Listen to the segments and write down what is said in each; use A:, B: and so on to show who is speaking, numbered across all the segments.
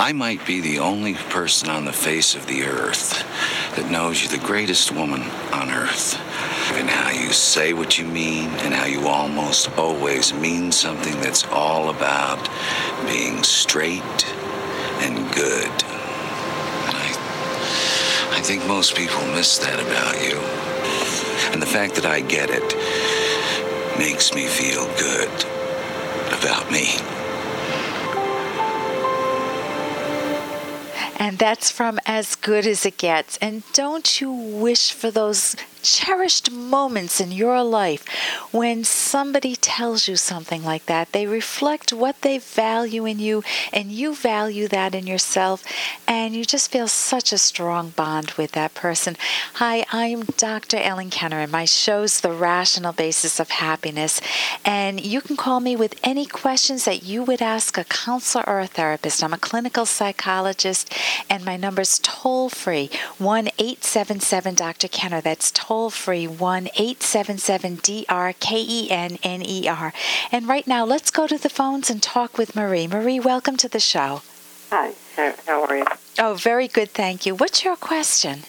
A: I might be the only person on the face of the earth that knows you're the greatest woman on earth. And how you say what you mean, and how you almost always mean something that's all about being straight and good. And I, I think most people miss that about you. And the fact that I get it makes me feel good about me.
B: And that's from As Good as It Gets. And don't you wish for those cherished moments in your life when somebody tells you something like that? They reflect what they value in you, and you value that in yourself, and you just feel such a strong bond with that person. Hi, I'm Dr. Ellen Kenner, and my show's The Rational Basis of Happiness. And you can call me with any questions that you would ask a counselor or a therapist. I'm a clinical psychologist and my number's toll free 1 877 Dr. Kenner. That's toll free 1 877 D R K E N N E R. And right now, let's go to the phones and talk with Marie. Marie, welcome to the show.
C: Hi, how are you?
B: Oh, very good, thank you. What's your question?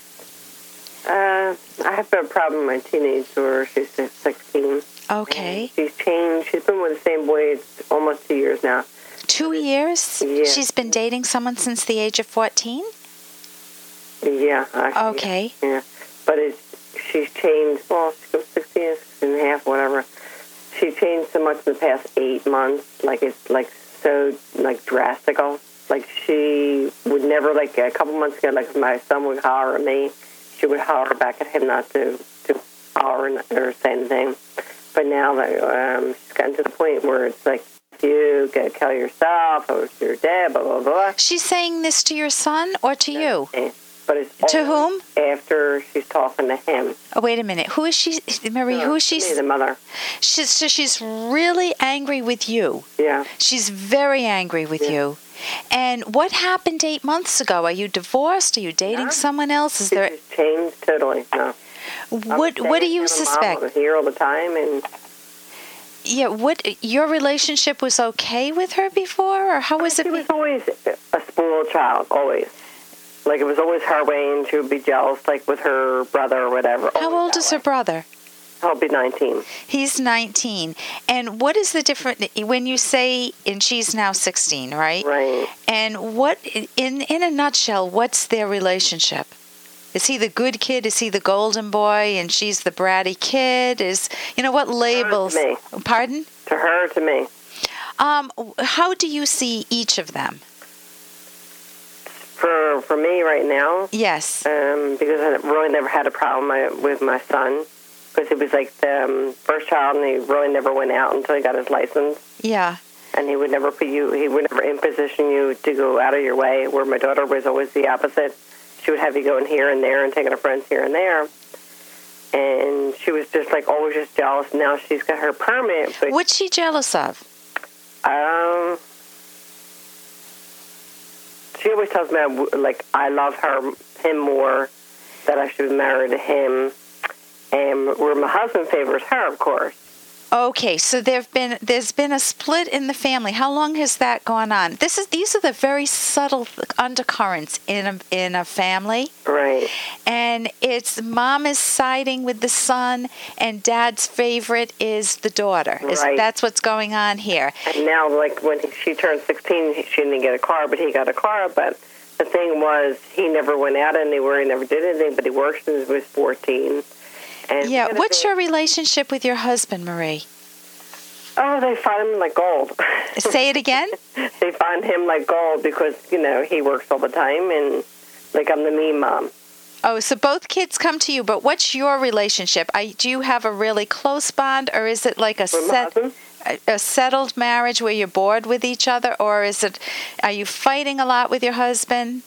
C: Uh, I have a problem with my teenage daughter. She's 16.
B: Okay.
C: She's changed. She's been with the same boy almost two years now.
B: Two years?
C: Yeah.
B: She's been dating someone since the age of 14?
C: Yeah. Actually,
B: Okay.
C: Yeah. But it's, she's changed. Well, she goes 16, 16 and a half, whatever. She changed so much in the past eight months. Like, it's like so, like, drastical. Like, she would never, like, a couple months ago, like, my son would holler at me, she would holler back at him not to, to holler or say anything. But now that um, she's gotten to the point where it's like, you gotta kill yourself, or your dad, blah, blah, blah.
B: She's saying this to your son or to you?
C: But it's
B: To whom?
C: After she's talking to him.
B: Oh, wait a minute. Who is she, Marie? Who is she?
C: The mother.
B: She's, so she's really angry with you.
C: Yeah.
B: She's very angry with
C: Yeah.
B: you. And what happened eight months ago? Are you divorced? Are you dating
C: No.
B: someone else? Is
C: She's
B: there
C: changed totally. No.
B: What? What do you
C: Mom
B: suspect?
C: was here all the time, and
B: Yeah. What? Your relationship was okay with her before, or how uh, was it?
C: she was always a spoiled child, always. Like it was always her way, and she would be jealous, like with her brother or whatever.
B: How old is her brother?
C: He'll be 19.
B: He's 19. And what is the difference when you say, and she's now 16, right?
C: Right.
B: And what, in in a nutshell, what's their relationship? Is he the good kid? Is he the golden boy, and she's the bratty kid? Is you know what labels?
C: me.
B: Pardon?
C: To her, to me.
B: Um, how do you see each of them?
C: For for me right now,
B: Yes.
C: um, because I really never had a problem my, with my son. Because he was like the um, first child, and he really never went out until he got his license.
B: Yeah.
C: and he would never put you he would never imposition you to go out of your way where my daughter was always the opposite she would have you going here and there and taking her friends here and there and she was just like always just jealous now she's got her permit
B: What's she jealous of?
C: um she always tells me I like i love her him more that i should marry to him. And where my husband favors her of course
B: Okay, so there've been there's been a split in the family. How long has that gone on? This is these are the very subtle undercurrents in a in a family.
C: right
B: And it's mom is siding with the son and dad's favorite is the daughter. Is
C: Right.
B: that's what's going on here.
C: And now, like when she turned 16, she didn't get a car, but he got a car. But the thing was, he never went out anywhere. He never did anything. But he worked since he was 14. And
B: Yeah, what's
C: what's
B: your relationship with your husband, Marie?
C: Oh, they find him like gold.
B: Say it again?
C: they find him like gold because you know he works all the time, and like I'm the mean mom.
B: Oh, so both kids come to you, but what's your relationship? I, do you have a really close bond, or is it like a set, a, a settled marriage where you're bored with each other, or is it? Are you fighting a lot with your husband?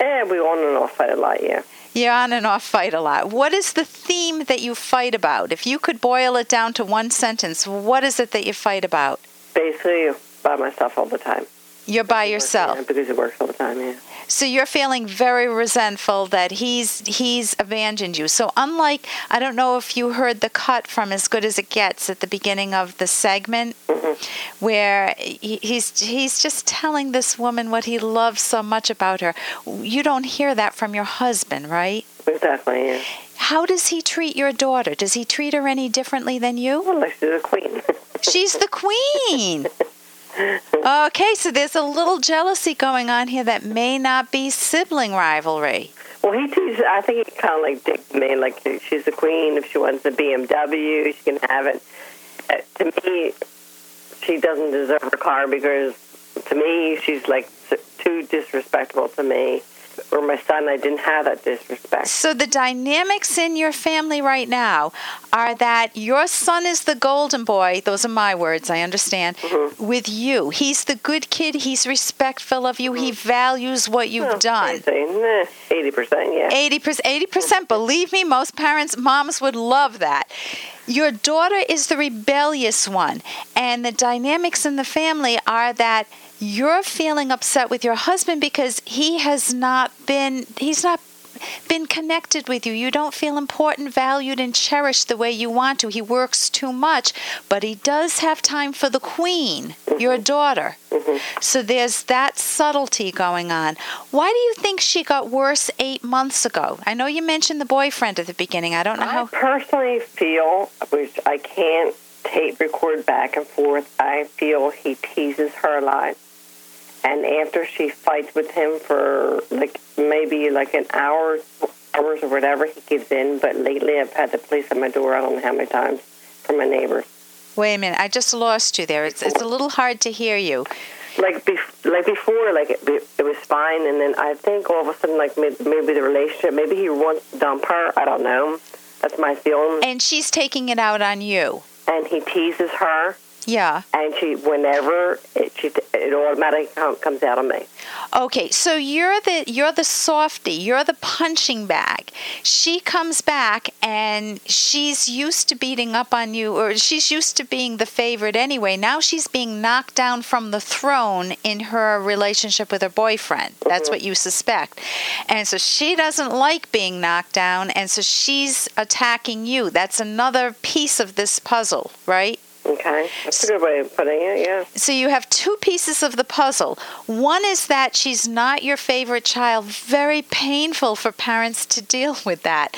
C: Yeah, we on and off fight a lot. Yeah.
B: You're on and off fight a lot. What is the theme that you fight about? If you could boil it down to one sentence, what is it that you fight about?
C: Basically, by myself all the time.
B: You're by
C: Yeah,
B: yourself.
C: because he works all the time. Yeah.
B: So you're feeling very resentful that he's he's abandoned you. So unlike I don't know if you heard the cut from As Good as It Gets at the beginning of the segment where he, he's he's just telling this woman what he loves so much about her. You don't hear that from your husband, right?
C: Exactly. Yeah.
B: How does he treat your daughter? Does he treat her any differently than you?
C: Well, like she's a queen.
B: She's the queen. Okay, so there's a little jealousy going on here that may not be sibling rivalry.
C: well, he teases. I think he kind of like dicks me. Like she's the queen. If she wants a BMW, she can have it. Uh, to me, she doesn't deserve a car because to me, she's like too disrespectful to me. Or my son, I didn't have that disrespect.
B: So the dynamics in your family right now are that your son is the golden boy, those are my words, I understand,
C: Mm-hmm.
B: with you. He's the good kid, he's respectful of you, he
C: Mm-hmm.
B: values what you've done.
C: Eighty percent, yeah.
B: 80%, 80%, believe me, most parents, moms would love that. Your daughter is the rebellious one, and the dynamics in the family are that you're feeling upset with your husband because he has not been, he's not been connected with you. You don't feel important, valued, and cherished the way you want to. He works too much, but he does have time for the queen, your daughter. Mm-hmm. So there's that subtlety going on. Why do you think she got worse eight months ago? I know you mentioned the boyfriend at the beginning. I don't know
C: I
B: how.
C: personally feel, which I can't tape record back and forth, I feel he teases her a lot. And after she fights with him for like maybe like an hour, hours or whatever, he gives in. But lately, I've had the police at my door. I don't know how many times from my neighbors.
B: Wait a minute. I just lost you there. It's, it's a little hard to hear you.
C: Like bef- like before, like it, it was fine, and then I think all of a sudden, like maybe, maybe the relationship, maybe he wants to dump her. I don't know. That's my feeling.
B: And she's taking it out on you.
C: And he teases her.
B: Yeah.
C: and she whenever it she, it automatically comes out of me.
B: Okay, so you're the you're the softy, you're the punching bag. She comes back and she's used to beating up on you or she's used to being the favorite anyway. Now she's being knocked down from the throne in her relationship with her boyfriend. That's mm-hmm. what you suspect. And so she doesn't like being knocked down and so she's attacking you. That's another piece of this puzzle, right?
C: Okay, that's a good way of putting it. Yeah.
B: So you have two pieces of the puzzle. One is that she's not your favorite child. Very painful for parents to deal with that.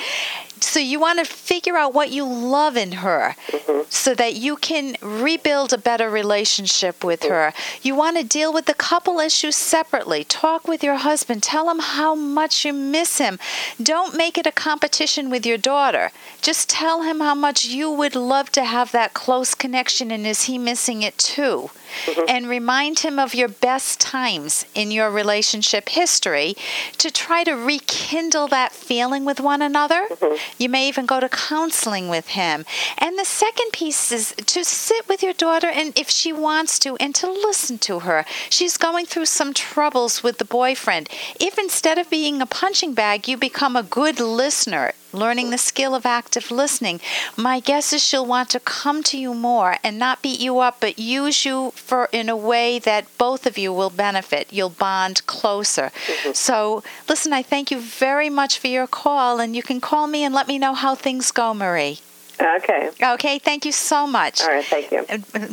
B: So you want to figure out what you love in her mm-hmm. So that you can rebuild a better relationship with her. You want to deal with the couple issues separately. Talk with your husband. Tell him how much you miss him. Don't make it a competition with your daughter. Just tell him how much you would love to have that close connection and is he missing it too? Mm-hmm. And remind him of your best times in your relationship history to try to rekindle that feeling with one another. Mm-hmm. You may even go to counseling with him. And the second piece is to sit with your daughter and if she wants to and to listen to her. She's going through some troubles with the boyfriend. If instead of being a punching bag, you become a good listener, learning the skill of active listening, my guess is she'll want to come to you more and not beat you up, but use you for in a way that both of you will benefit. You'll bond closer. Mm-hmm. So, listen, I thank you very much for your call, and you can call me and let me know how things go, Marie.
C: Okay.
B: Okay, thank you so much.
C: All right. Thank you.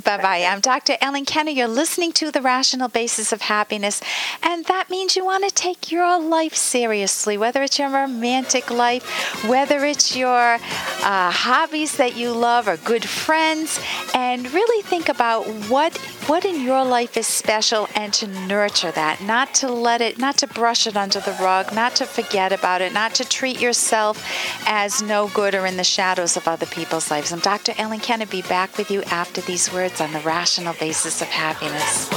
B: Bye bye. I'm Dr. Ellen Kenner. You're listening to The Rational Basis of Happiness, and that means you want to take your life seriously, whether it's your romantic life, whether it's your uh, hobbies that you love or good friends, and really think about what what in your life is special and to nurture that, not to let it, not to brush it under the rug, not to forget about it, not to treat yourself as no good or in the shadows of other people's lives. I'm Dr. Ellen Kenner. Be back with you after these words on the rational basis of happiness.